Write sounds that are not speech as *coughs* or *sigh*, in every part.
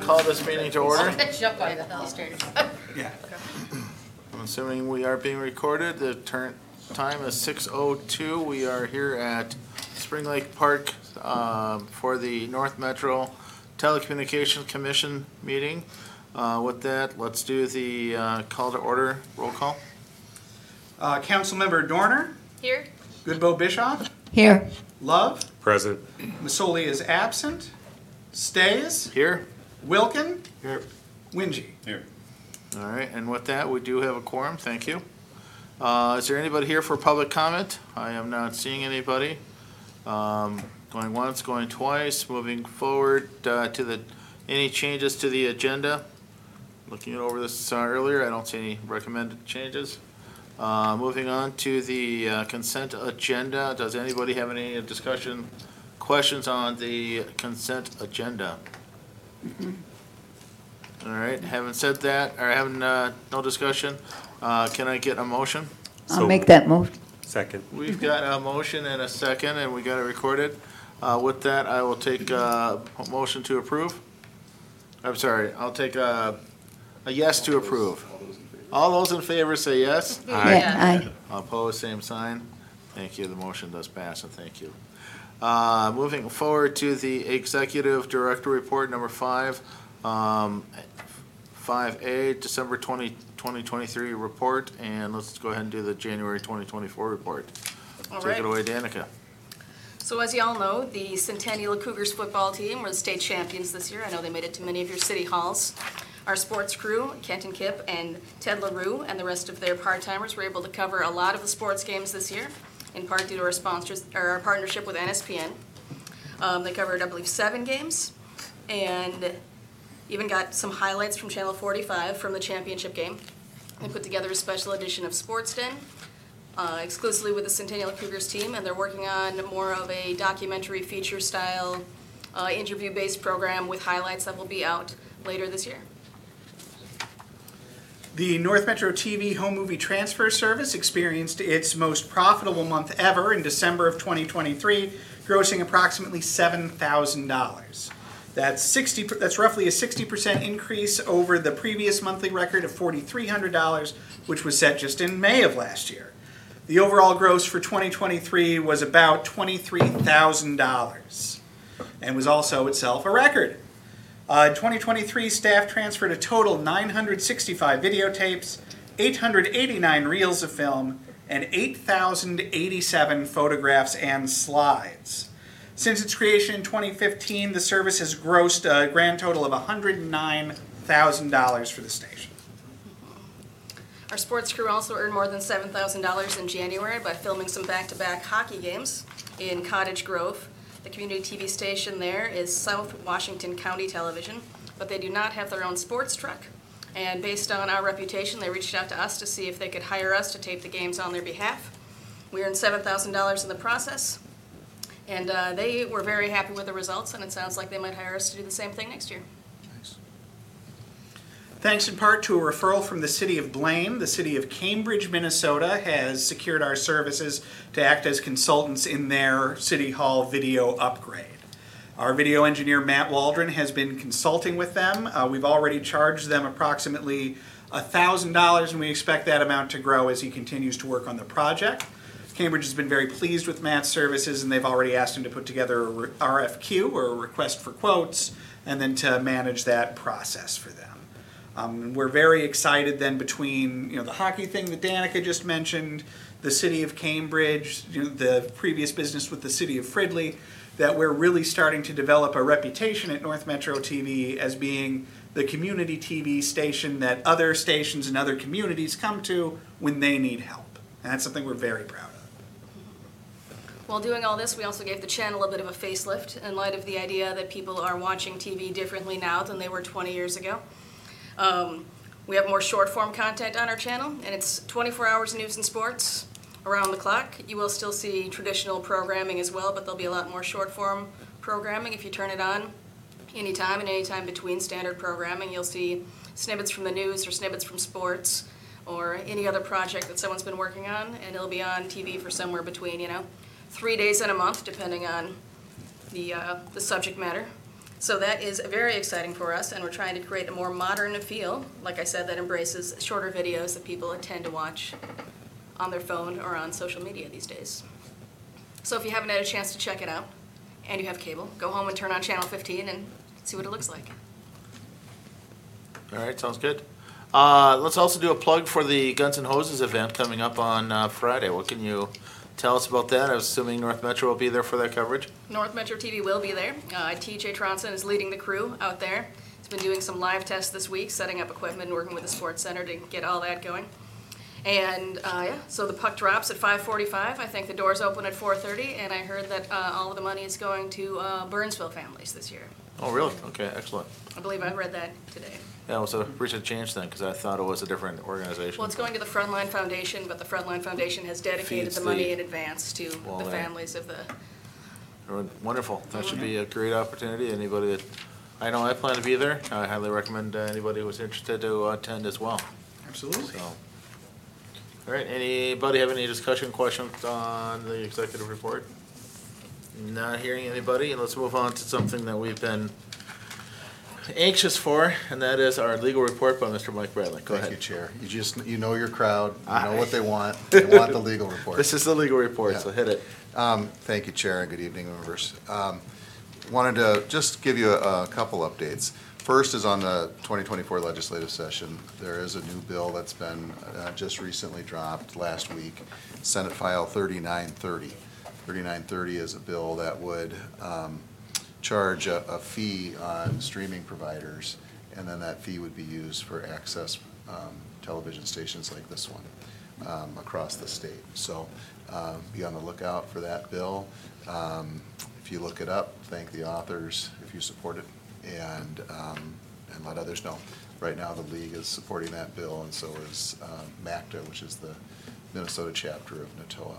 Call this meeting to order. *laughs* Jump on the illustrator. *laughs* Yeah. I'm assuming we are being recorded. The turn, time is six oh two. We are here at Spring Lake Park, um, for the North Metro Telecommunications Commission meeting. Uh, with that, let's do the, uh, call to order, roll call. Uh, Councilmember Dorner, Here? Goodboe Bischoff, Here. Love, Present. Masoli is absent, Stace, Here? Wilkin, Here. Wingy. Here. All right, and with that, we do have a quorum, thank you. Uh, is there anybody here for public comment? I am not seeing anybody. Um, going once, going twice, moving forward, uh, to the, any changes to the agenda? Looking it over this uh, earlier, I don't see any recommended changes. Uh, moving on to the uh, consent agenda, does anybody have any discussion, questions on the consent agenda? All right, having said that, or having, uh, no discussion, uh, can I get a motion? I'll So- make that motion. Second. We've got a motion and a second, and we got it recorded. Uh, with that, I will take uh, a motion to approve. I'm sorry, I'll take a, a yes to approve. All those in favor say yes. Yeah, aye. Opposed, same sign. Thank you, the motion does pass, and thank you. Uh, Moving forward to the Executive Director Report, number five. Um, Five A, December 20, 2023 report, and let's go ahead and do the January twenty twenty-four report. All Take it right. away, Danica. So as you all know, the Centennial Cougars football team were the state champions this year. I know they made it to many of your city halls. Our sports crew, Kenton Kipp and Ted LaRue, and the rest of their part-timers were able to cover a lot of the sports games this year, in part due to our sponsors, or our partnership with NSPN. Um, they covered, I believe, seven games, and even got some highlights from Channel 45 from the championship game. They put together a special edition of Sports Den, uh, exclusively with the Centennial Cougars team, and they're working on more of a documentary feature style, uh, interview-based program with highlights that will be out later this year. The North Metro TV home movie transfer service experienced its most profitable month ever in December of 2023, grossing approximately $7,000. That's 60. That's roughly a 60% increase over the previous monthly record of $4,300, which was set just in May of last year. The overall gross for 2023 was about $23,000 and was also itself a record. Uh, in 2023, staff transferred a total 965 videotapes, 889 reels of film, and 8,087 photographs and slides. Since its creation in 2015, the service has grossed a grand total of $109,000 for the station. Our sports crew also earned more than $7,000 in January by filming some back-to-back hockey games in Cottage Grove. The community TV station there is South Washington County Television, but they do not have their own sports truck. And based on our reputation, they reached out to us to see if they could hire us to tape the games on their behalf. We earned $7,000 in the process, and uh, they were very happy with the results, and it sounds like they might hire us to do the same thing next year. Thanks in part to a referral from the city of Blaine, the city of Cambridge, Minnesota has secured our services to act as consultants in their city hall video upgrade. Our video engineer Matt Waldron has been consulting with them. Uh, we've already charged them approximately $1,000 and we expect that amount to grow as he continues to work on the project. Cambridge has been very pleased with Matt's services and they've already asked him to put together a RFQ or a request for quotes and then to manage that process for them. Um, and we're very excited then between you know the hockey thing that Danica just mentioned, the city of Cambridge, you know, the previous business with the city of Fridley, that we're really starting to develop a reputation at North Metro TV as being the community TV station that other stations and other communities come to when they need help. And that's something we're very proud of. While doing all this, we also gave the channel a bit of a facelift in light of the idea that people are watching TV differently now than they were 20 years ago. Um, we have more short form content on our channel, and it's 24 hours of news and sports around the clock. You will still see traditional programming as well, but there'll be a lot more short form programming if you turn it on anytime and anytime between standard programming. You'll see snippets from the news or snippets from sports or any other project that someone's been working on, and it'll be on TV for somewhere between, you know, three days and a month, depending on the, uh, the subject matter. So that is very exciting for us, and we're trying to create a more modern feel, like I said, that embraces shorter videos that people tend to watch on their phone or on social media these days. So if you haven't had a chance to check it out, and you have cable, go home and turn on Channel 15 and see what it looks like. All right, sounds good. Uh, let's also do a plug for the Guns and Hoses event coming up on uh, Friday. What can you tell us about that? I was assuming North Metro will be there for that coverage. North Metro TV will be there. Uh, TJ Tronson is leading the crew out there. He's been doing some live tests this week, setting up equipment, working with the sports center to get all that going. And uh, yeah, so the puck drops at 5:45. I think the doors open at 4:30, and I heard that uh, all of the money is going to uh, Burnsville families this year. Oh, really? Okay, excellent. I believe I read that today. Yeah, it was a recent change then, because I thought it was a different organization. Well, it's going to the Frontline Foundation, but the Frontline Foundation has dedicated Feeds the money the- in advance to Well, the they- families of the. Wonderful. That should be a great opportunity. Anybody that, I know I plan to be there. I highly recommend uh, anybody who's interested to attend as well. Absolutely. So. All right, anybody have any discussion questions on the executive report? Not hearing anybody, and let's move on to something that we've been anxious for, and that is our legal report by Mr. Mike Bradley. Go Thank you, ahead. Chair. You just, you know your crowd, you know what they want, they want the legal report. *laughs* This is the legal report, so hit it. Um, Thank you, Chair, and good evening, members. Um, Wanted to just give you a a couple updates. First is on the 2024 legislative session. There is a new bill that's been uh, just recently dropped last week, Senate File 3930. 3930 is a bill that would um, charge a a fee on streaming providers, and then that fee would be used for access um, television stations like this one um, across the state. So uh, be on the lookout for that bill. Um, If you look it up, thank the authors if you support it, and, um, and let others know. Right now, the league is supporting that bill, and so is um, MACTA, which is the Minnesota chapter of NATOA.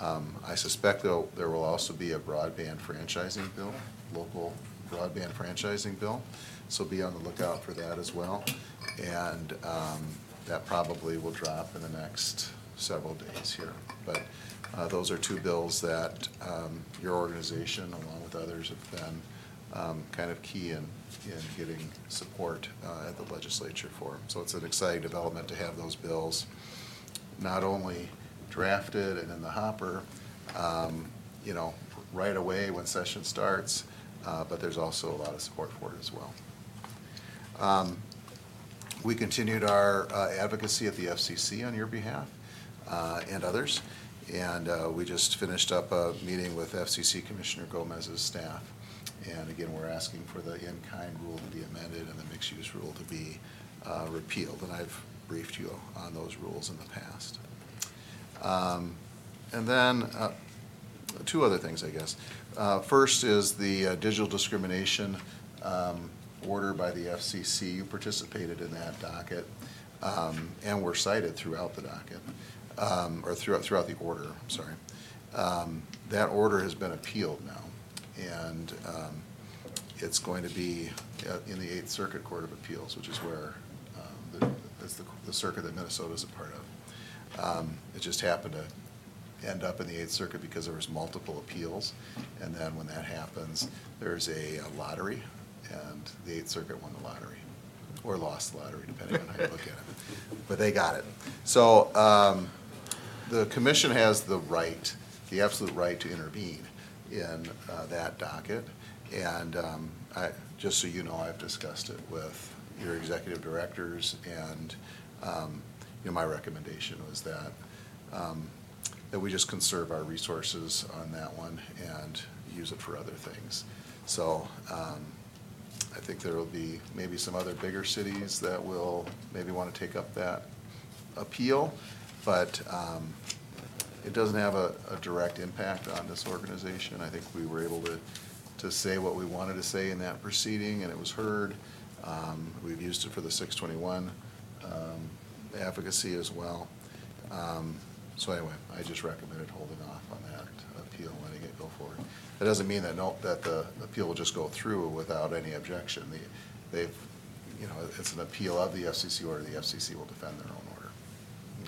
Um, I suspect though, there will also be a broadband franchising bill, local broadband franchising bill, so be on the lookout for that as well. And um, that probably will drop in the next several days here. But uh, those are two bills that um, your organization, along with others, have been um, kind of key in, in getting support uh, at the legislature for. So it's an exciting development to have those bills not only drafted and in the hopper, um, you know, right away when session starts, uh, but there's also a lot of support for it as well. Um, We continued our uh, advocacy at the FCC on your behalf uh, and others, and uh, we just finished up a meeting with FCC Commissioner Gomez's staff. And again, we're asking for the in-kind rule to be amended and the mixed-use rule to be uh, repealed, and I've briefed you on those rules in the past. Um, And then, uh, two other things, I guess. Uh, First is the uh, digital discrimination um, order by the FCC. You participated in that docket, um, and were cited throughout the docket, um, or throughout, throughout the order, I'm sorry. Um, That order has been appealed now, and um, it's going to be uh, in the Eighth Circuit Court of Appeals, which is where, um, the- that's the the circuit that Minnesota is a part of. Um, It just happened to end up in the Eighth Circuit because there was multiple appeals. And then when that happens, there's a lottery, and the Eighth Circuit won the lottery, or lost the lottery, depending on how you look at it. But they got it. So um, the commission has the right, the absolute right to intervene in uh, that docket. And um, I, just so you know, I've discussed it with your executive directors, and, um, you know, my recommendation was that, um, that we just conserve our resources on that one and use it for other things. So um, I think there will be maybe some other bigger cities that will maybe want to take up that appeal, but um, it doesn't have a, a direct impact on this organization. I think we were able to, to say what we wanted to say in that proceeding, and it was heard. Um, We've used it for the 621 um, advocacy as well. Um, So anyway, I just recommended holding off on that appeal, letting it go forward. That doesn't mean that, no, that the appeal will just go through without any objection. The- They've, you know, it's an appeal of the FCC order, the FCC will defend their own order.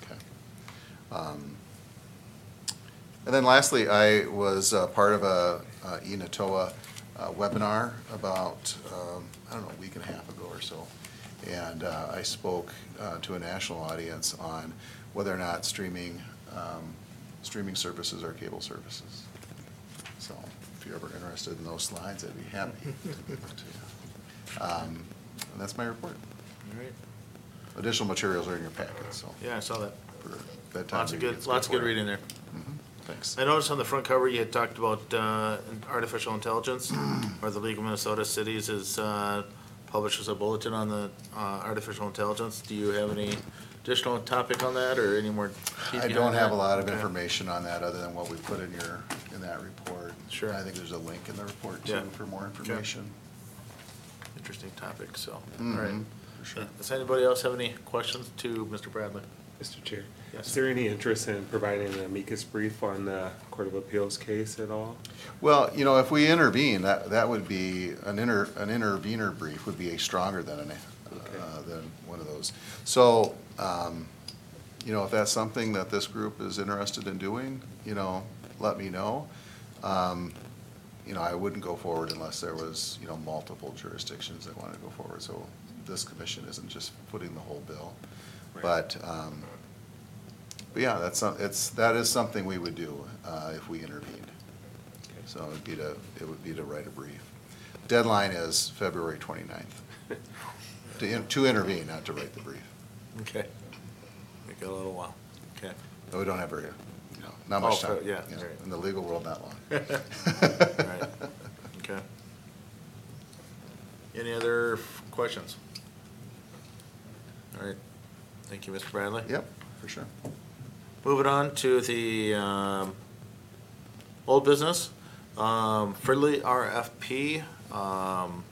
Okay. Um, And then lastly, I was uh, part of a uh, eNatoa uh, webinar about, um, I don't know, a week and a half ago or so. And uh, I spoke uh, to a national audience on whether or not streaming, um, streaming services are cable services. So if you're ever interested in those slides, I'd be happy to give them to you. Um, And that's my report. All right. Additional materials are in your packet, so. Yeah, I saw that. for bedtime Lots of good, lots of good reading there. Thanks. I noticed on the front cover, you had talked about uh, artificial intelligence, *clears throat* or the League of Minnesota Cities is, uh, publishes a bulletin on the uh, artificial intelligence. Do you have any additional topic on that, or any more? I don't have a lot of Okay. information on that, other than what we put in your, in that report. Sure. I think there's a link in the report too, Yeah. for more information. Interesting topic, so, all Mhm, right. for sure. Does anybody else have any questions to Mr. Bradley? Mr. Chair, Yes. is there any interest in providing an amicus brief on the Court of Appeals case at all? Well, you know, if we intervene, that, that would be, an inter, an intervener brief would be a stronger than an, Okay. uh, than one of those. So, um, you know, if that's something that this group is interested in doing, you know, let me know. Um, You know, I wouldn't go forward unless there was, you know, multiple jurisdictions that wanted to go forward. So this commission isn't just footing the whole bill. But, um, but yeah, that's, some- it's, that is something we would do uh, if we intervened. So it would be to, it would be to write a brief. Deadline is February 29th. *laughs* To, in- to intervene, not to write the brief. Okay. We got a little while, okay. But we don't have very, you know, not much Oh, time. yeah, right. In the legal world, not long. *laughs* Right, *laughs* okay. Any other f- questions? All right, thank you, Mr. Bradley. Yep, for sure. Moving on to the um, old business, um, Fridley RFP. um,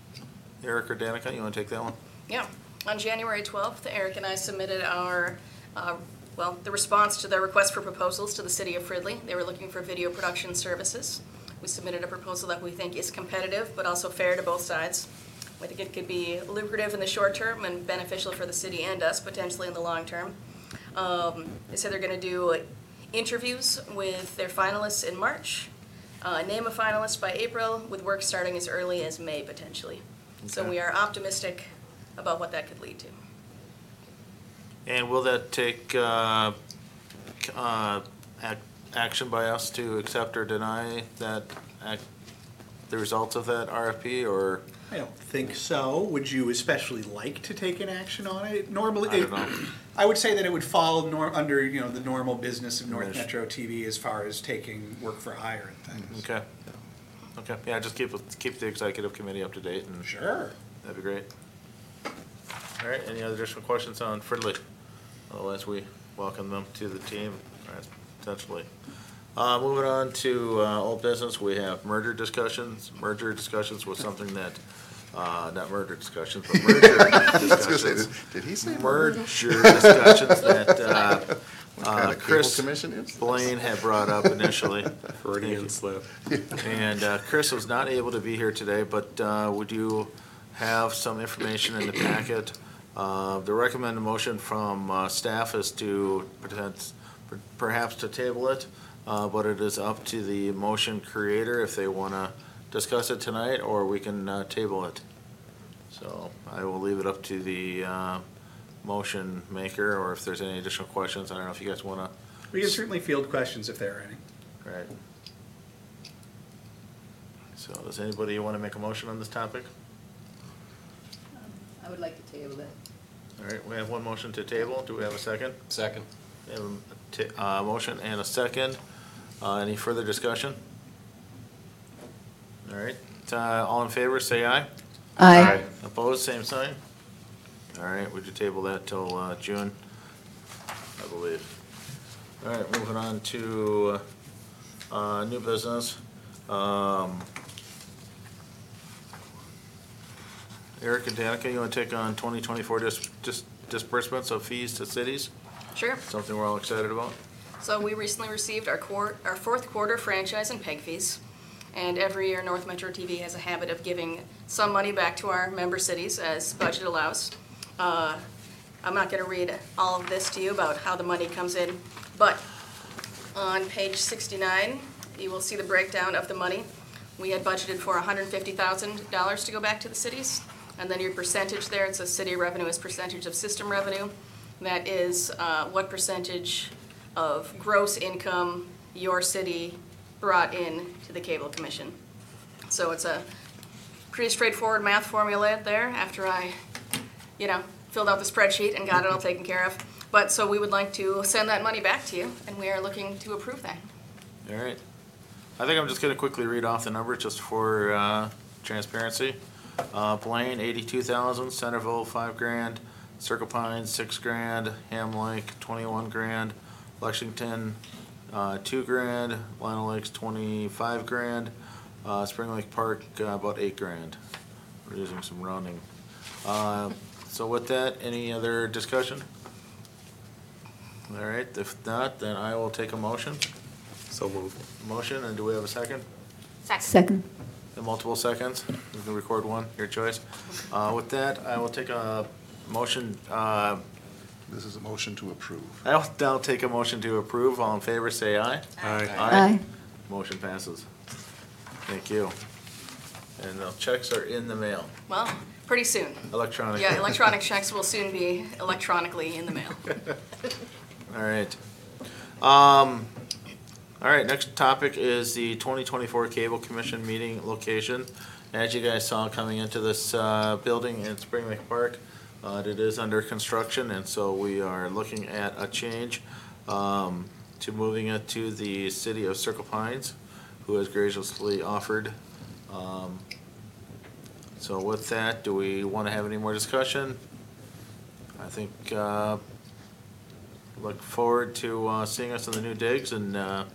Eric or Danica, you want to take that one? Yeah, on January 12th, Eric and I submitted our, uh, well, the response to their request for proposals to the city of Fridley. They were looking for video production services. We submitted a proposal that we think is competitive, but also fair to both sides. We think it could be lucrative in the short term and beneficial for the city and us potentially in the long term. Um, They said they're going to do interviews with their finalists in March, uh, name a finalist by April, with work starting as early as May potentially. So Okay. we are optimistic about what that could lead to. And will that take uh, c- uh, ac- action by us to accept or deny that, ac- the results of that RFP, or? I don't think so. Would you especially like to take an action on it? Normally, I don't know. I would say that it would fall nor, under, you know, the normal business of North Yes. Metro TV as far as taking work for hire and things. Mm-hmm. Okay. Okay, yeah, just keep, keep the executive committee up to date, and Sure. that'd be great. All right, any other additional questions on Fridley? Otherwise, we welcome them to the team, all right, potentially. Uh, moving on to, uh, old business, we have merger discussions. Merger discussions was something that, uh, not merger discussions, but *laughs* merger I was gonna say, discussions. did- did he say? Merger discussions that, uh, *laughs* What kind uh, of cable Chris commission is this? Blaine had brought up initially. *laughs* Freudian slip. And uh, Chris was not able to be here today, but uh, would you have some information in the packet? Uh, The recommended motion from uh, staff is to pretend- perhaps to table it, uh, but it is up to the motion creator if they want to discuss it tonight, or we can uh, table it. So I will leave it up to the uh, motion maker, or if there's any additional questions. I don't know if you guys want to, We can certainly field questions if there are any. right? So does anybody want to make a motion on this topic? I would like to table it. All right, we have one motion to table. Do we have a second? Second. We have a ta- uh, motion and a second. Uh, Any further discussion? All right, uh, all in favor, say aye. Aye. Opposed, same sign? All right, would you table that till uh, June, I believe? All right, moving on to uh, new business. Um, Eric and Danica, you want to take on 2024 dis- dis- disbursements of fees to cities? Sure. Something we're all excited about? So we recently received our quar our fourth quarter franchise and peg fees. And every year, North Metro TV has a habit of giving some money back to our member cities as budget allows. Uh, I'm not gonna read all of this to you about how the money comes in, but On page 69, you will see the breakdown of the money. We had budgeted for $150,000 to go back to the cities, and then your percentage there, it says city revenue is percentage of system revenue. That is uh, what percentage of gross income your city brought in to the cable commission. So it's a pretty straightforward math formula there after I, you know, filled out the spreadsheet and got it all taken care of. But, so we would like to send that money back to you, and we are looking to approve that. All right. I think I'm just gonna quickly read off the numbers just for, uh, transparency. Uh, Blaine, eighty-two thousand, Centerville, five grand, Circle Pines, six grand, Ham Lake, twenty-one grand, Lexington, uh, two grand, Lino Lakes, twenty-five grand, uh, Spring Lake Park, uh, about eight grand. We're using some rounding. Uh, so with that, any other discussion? All right, if not, then I will take a motion. So moved. Motion, and do we have a second? Second. In multiple seconds? You can record one, your choice. Uh, with that, I will take a motion, uh, This is a motion to approve. I'll now take a motion to approve. All in favor, say aye. Aye. Aye. Motion passes. Thank you. And the checks are in the mail, Well, pretty soon. electronic. Yeah, electronic *laughs* checks will soon be electronically in the mail. All right. Um, all right, next topic is the twenty twenty-four Cable Commission meeting location. As you guys saw coming into this, uh, building in Spring Lake Park, uh, it is under construction, and so we are looking at a change, um, to moving it to the city of Circle Pines, who has graciously offered. Um, So with that, do we wanna have any more discussion? I think, uh, look forward to uh, seeing us in the new digs, and uh,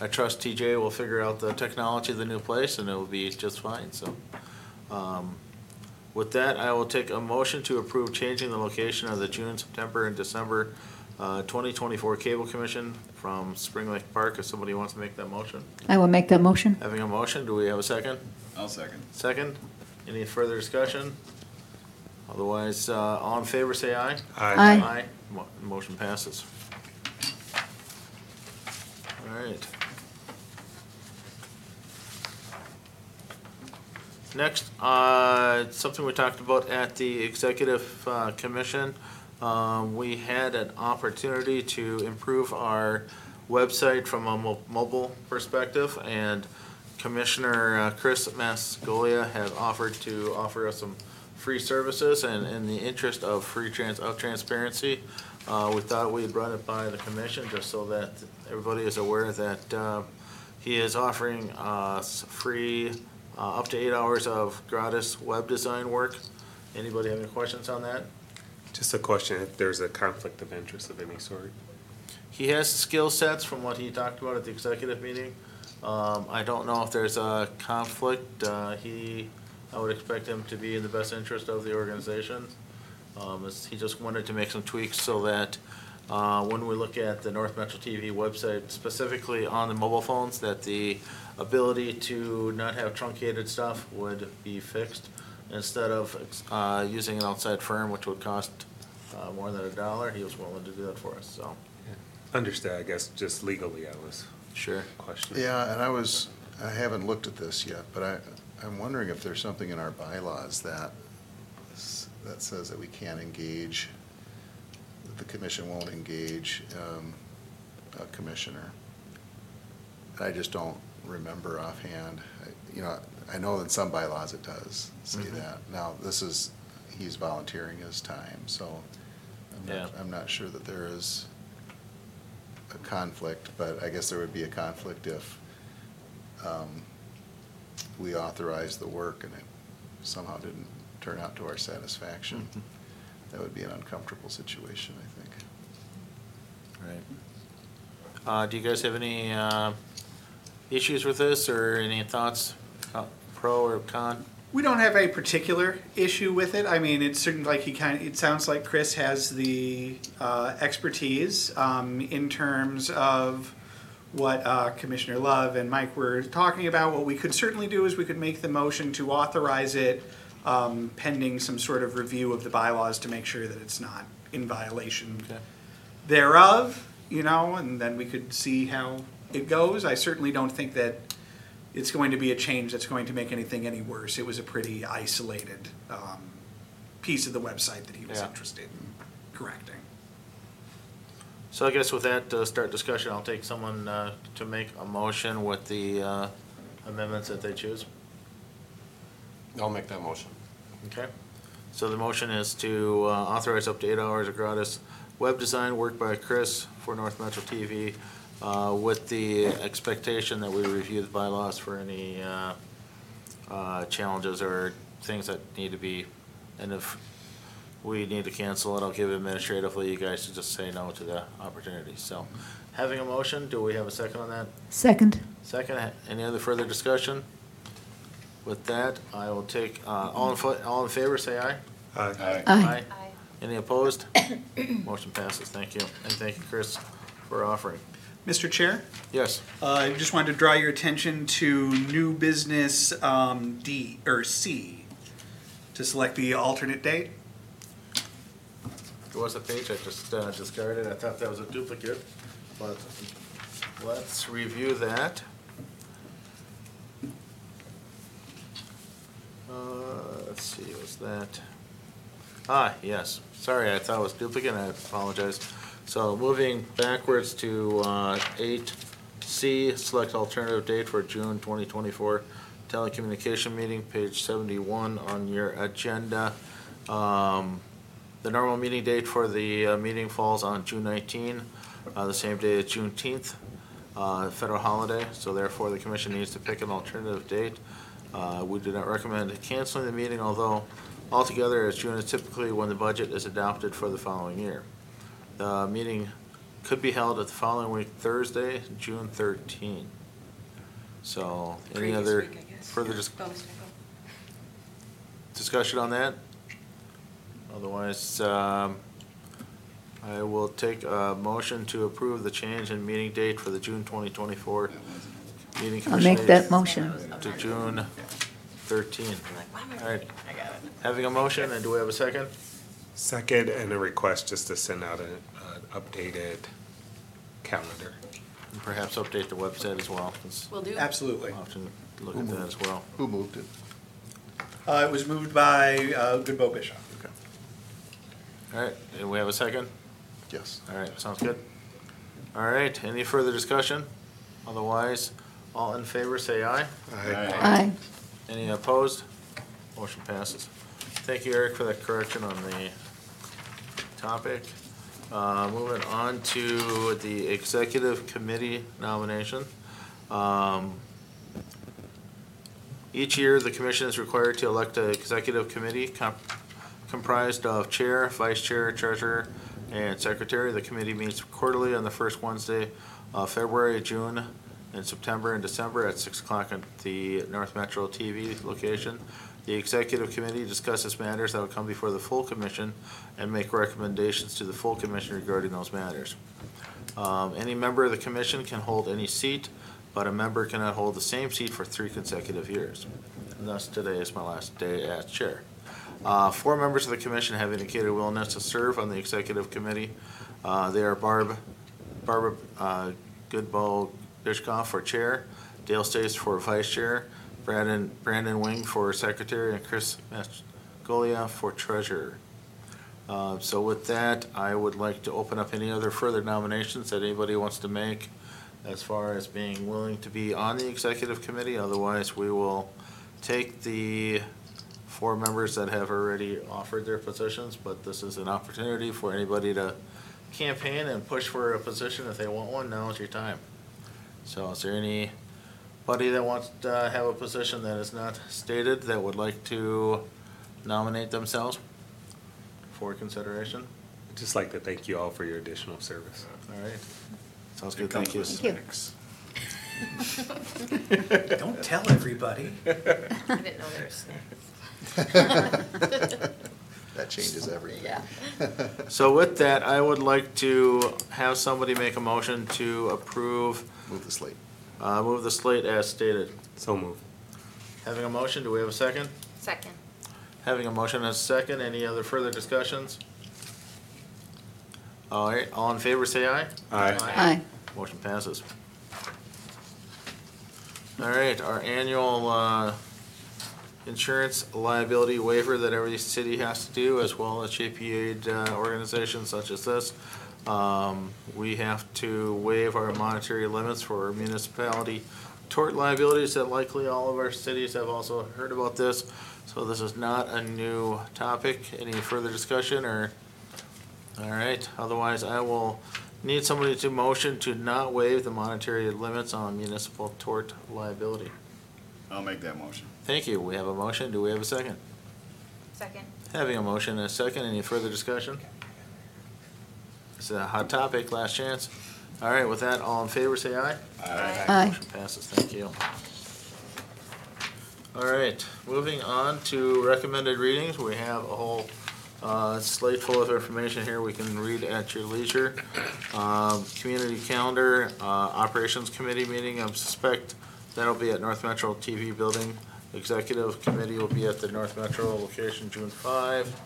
I trust TJ will figure out the technology of the new place, and it will be just fine, so. um, With that, I will take a motion to approve changing the location of the June, September, and December uh, 2024 Cable Commission from Spring Lake Park, if somebody wants to make that motion. I will make that motion. Having a motion, do we have a second? I'll second. Second? Any further discussion? Otherwise, uh, all in favor, say aye. Aye. Aye, Mo- motion passes. All right. Next, uh, something we talked about at the executive, uh, commission. Um, we had an opportunity to improve our website from a mo- mobile perspective, and Commissioner uh, Chris Massoglia had offered to offer us some free services, and in the interest of free trans, of transparency, uh, we thought we'd run it by the commission, just so that everybody is aware that, uh, he is offering us free, uh, up to eight hours of gratis web design work. Anybody have any questions on that? Just a question, if there's a conflict of interest of any sort? He has skill sets from what he talked about at the executive meeting. Um, I don't know if there's a conflict. Uh, he, I would expect him to be in the best interest of the organization. Um, it's- he just wanted to make some tweaks so that, uh, when we look at the North Metro TV website, specifically on the mobile phones, that the ability to not have truncated stuff would be fixed instead of, uh, using an outside firm, which would cost, uh, more than a dollar. He was willing to do that for us, so. Understood, I guess, just legally I was Sure. questioning. Yeah, and I was, I haven't looked at this yet, but I, I'm wondering if there's something in our bylaws that, s- that says that we can't engage, that the commission won't engage um, a commissioner. I just don't remember offhand. I- You know, I know in some bylaws it does say Mhm. that. Now, this is, he's volunteering his time, so I'm not, Yeah. I'm not sure that there is a conflict, but I guess there would be a conflict if um, we authorized the work and it somehow didn't turn out to our satisfaction. That would be an uncomfortable situation, I think. Right. Uh, do you guys have any, uh, issues with this or any thoughts, uh, pro or con? We don't have a particular issue with it. I mean, it's certain like he kind of, it sounds like Chris has the uh, expertise um, in terms of what uh, Commissioner Love and Mike were talking about. What we could certainly do is we could make the motion to authorize it um, pending some sort of review of the bylaws to make sure that it's not in violation Okay. thereof. you know, and then we could see how it goes. I certainly don't think that it's going to be a change that's going to make anything any worse. It was a pretty isolated um, piece of the website that he was Yeah. interested in correcting. So I guess with that, uh, start discussion, I'll take someone uh, to make a motion with the uh, amendments that they choose. I'll make that motion. Okay. So the motion is to uh, authorize up to eight hours of gratis web design work by Chris for North Metro TV uh, with the expectation that we review the bylaws for any uh, uh, challenges or things that need to be, and if we need to cancel it, I'll give it administratively, you guys to just say no to the opportunity. So having a motion, do we have a second on that? Second. Second, any other further discussion? With that, I will take, uh, all in, fa- all in favor, say aye. Aye. Aye. Any opposed? *coughs* Motion passes, thank you. And thank you, Chris, for offering. Mr. Chair? Yes, Uh, I just wanted to draw your attention to new business um, D, or C, to select the alternate date. there was a page I just uh, discarded, I thought that was a duplicate, but let's review that. Uh, let's see, was that? Ah, yes, sorry, I thought it was duplicate, I apologize. So moving backwards to uh, eight C, select alternative date for June twenty twenty-four telecommunication meeting, page seventy-one on your agenda. Um, The normal meeting date for the uh, meeting falls on June 19, uh, the same day as Juneteenth, uh, federal holiday, so therefore the commission needs to pick an alternative date. Uh, We do not recommend canceling the meeting, although altogether, as June is typically when the budget is adopted for the following year. The meeting could be held at the following week, Thursday, June 13. So, any Previous other week, I guess. further dis- Bonus discussion on that? Otherwise, um, I will take a motion to approve the change in meeting date for the June 2024 meeting. I'll commission make that date motion. To June 13. I'm like, why am I- All right, I got it. having a motion, and do we have a second? Second, and a request just to send out an updated calendar. And perhaps update the website as well, since Will do. Absolutely. we'll often look at that as well. Who moved it? Uh, It was moved by uh, Goodboe Bishop. Okay. All right, and we have a second? Yes. All right, sounds good. All right, any further discussion? Otherwise, all in favor, say aye. Aye. Any opposed? Motion passes. Thank you, Eric, for that correction on the topic. Uh, Moving on to the executive committee nomination. Um, Each year, the commission is required to elect an executive committee comp- comprised of chair, vice chair, treasurer, and secretary. The committee meets quarterly on the first Wednesday of February, June, and September and December at six o'clock at the North Metro TV location. The executive committee discusses matters that will come before the full commission and make recommendations to the full commission regarding those matters. Um, Any member of the commission can hold any seat, but a member cannot hold the same seat for three consecutive years. And thus, today is my last day as chair. Uh, Four members of the commission have indicated willingness to serve on the executive committee. Uh, They are Barb, Barbara uh, Goodboe Bishkoff for chair, Dale Stace for vice chair, Brandon, Brandon Wing for secretary, and Chris Massoglia for treasurer. Uh, So with that, I would like to open up any other further nominations that anybody wants to make as far as being willing to be on the executive committee. Otherwise, we will take the four members that have already offered their positions, but this is an opportunity for anybody to campaign and push for a position if they want one, now is your time. So is there anybody that wants to uh, have a position that is not stated that would like to nominate themselves for consideration? I'd just like to thank you all for your additional service. All right. Sounds good, thank you. Thank you. Don't tell everybody. *laughs* I didn't know there was. *laughs* That changes everything. Yeah. *laughs* So with that, I would like to have somebody make a motion to approve, Move the slate. uh, move the slate as stated. So move. Having a motion, do we have a second? Second. Having a motion as a second, any other further discussions? All right, all in favor, say aye. Aye. Aye. Motion passes. All right, our annual uh, insurance liability waiver that every city has to do, as well as JPA uh, organizations such as this. Um, We have to waive our monetary limits for municipality tort liabilities that likely all of our cities have also heard about this. So this is not a new topic. Any further discussion or? All right, otherwise I will need somebody to motion to not waive the monetary limits on municipal tort liability. I'll make that motion. Thank you. We have a motion. Do we have a second? Second. Having a motion and a second. Any further discussion? It's a hot topic, last chance. All right, with that, all in favor, say aye. Aye. Motion passes. Thank you. All right, moving on to recommended readings. We have a whole uh, slate full of information here we can read at your leisure. Um, Community calendar, uh, Operations Committee meeting, I suspect that'll be at North Metro TV Building. Executive Committee will be at the North Metro location June 5.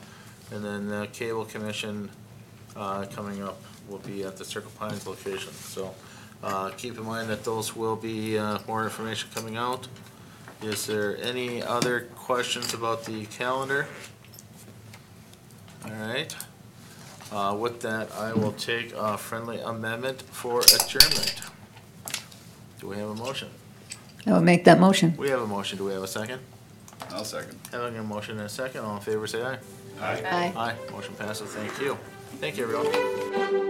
And then the Cable Commission uh, coming up will be at the Circle Pines location. So uh, keep in mind that those will be uh, more information coming out. Is there any other questions about the calendar? All right. Uh, With that, I will take a friendly amendment for adjournment. Do we have a motion? I will make that motion. We have a motion. Do we have a second? I'll second. Having a motion and a second, all in favor, say aye. Aye. Aye, motion passes. Thank you. Thank you, everyone.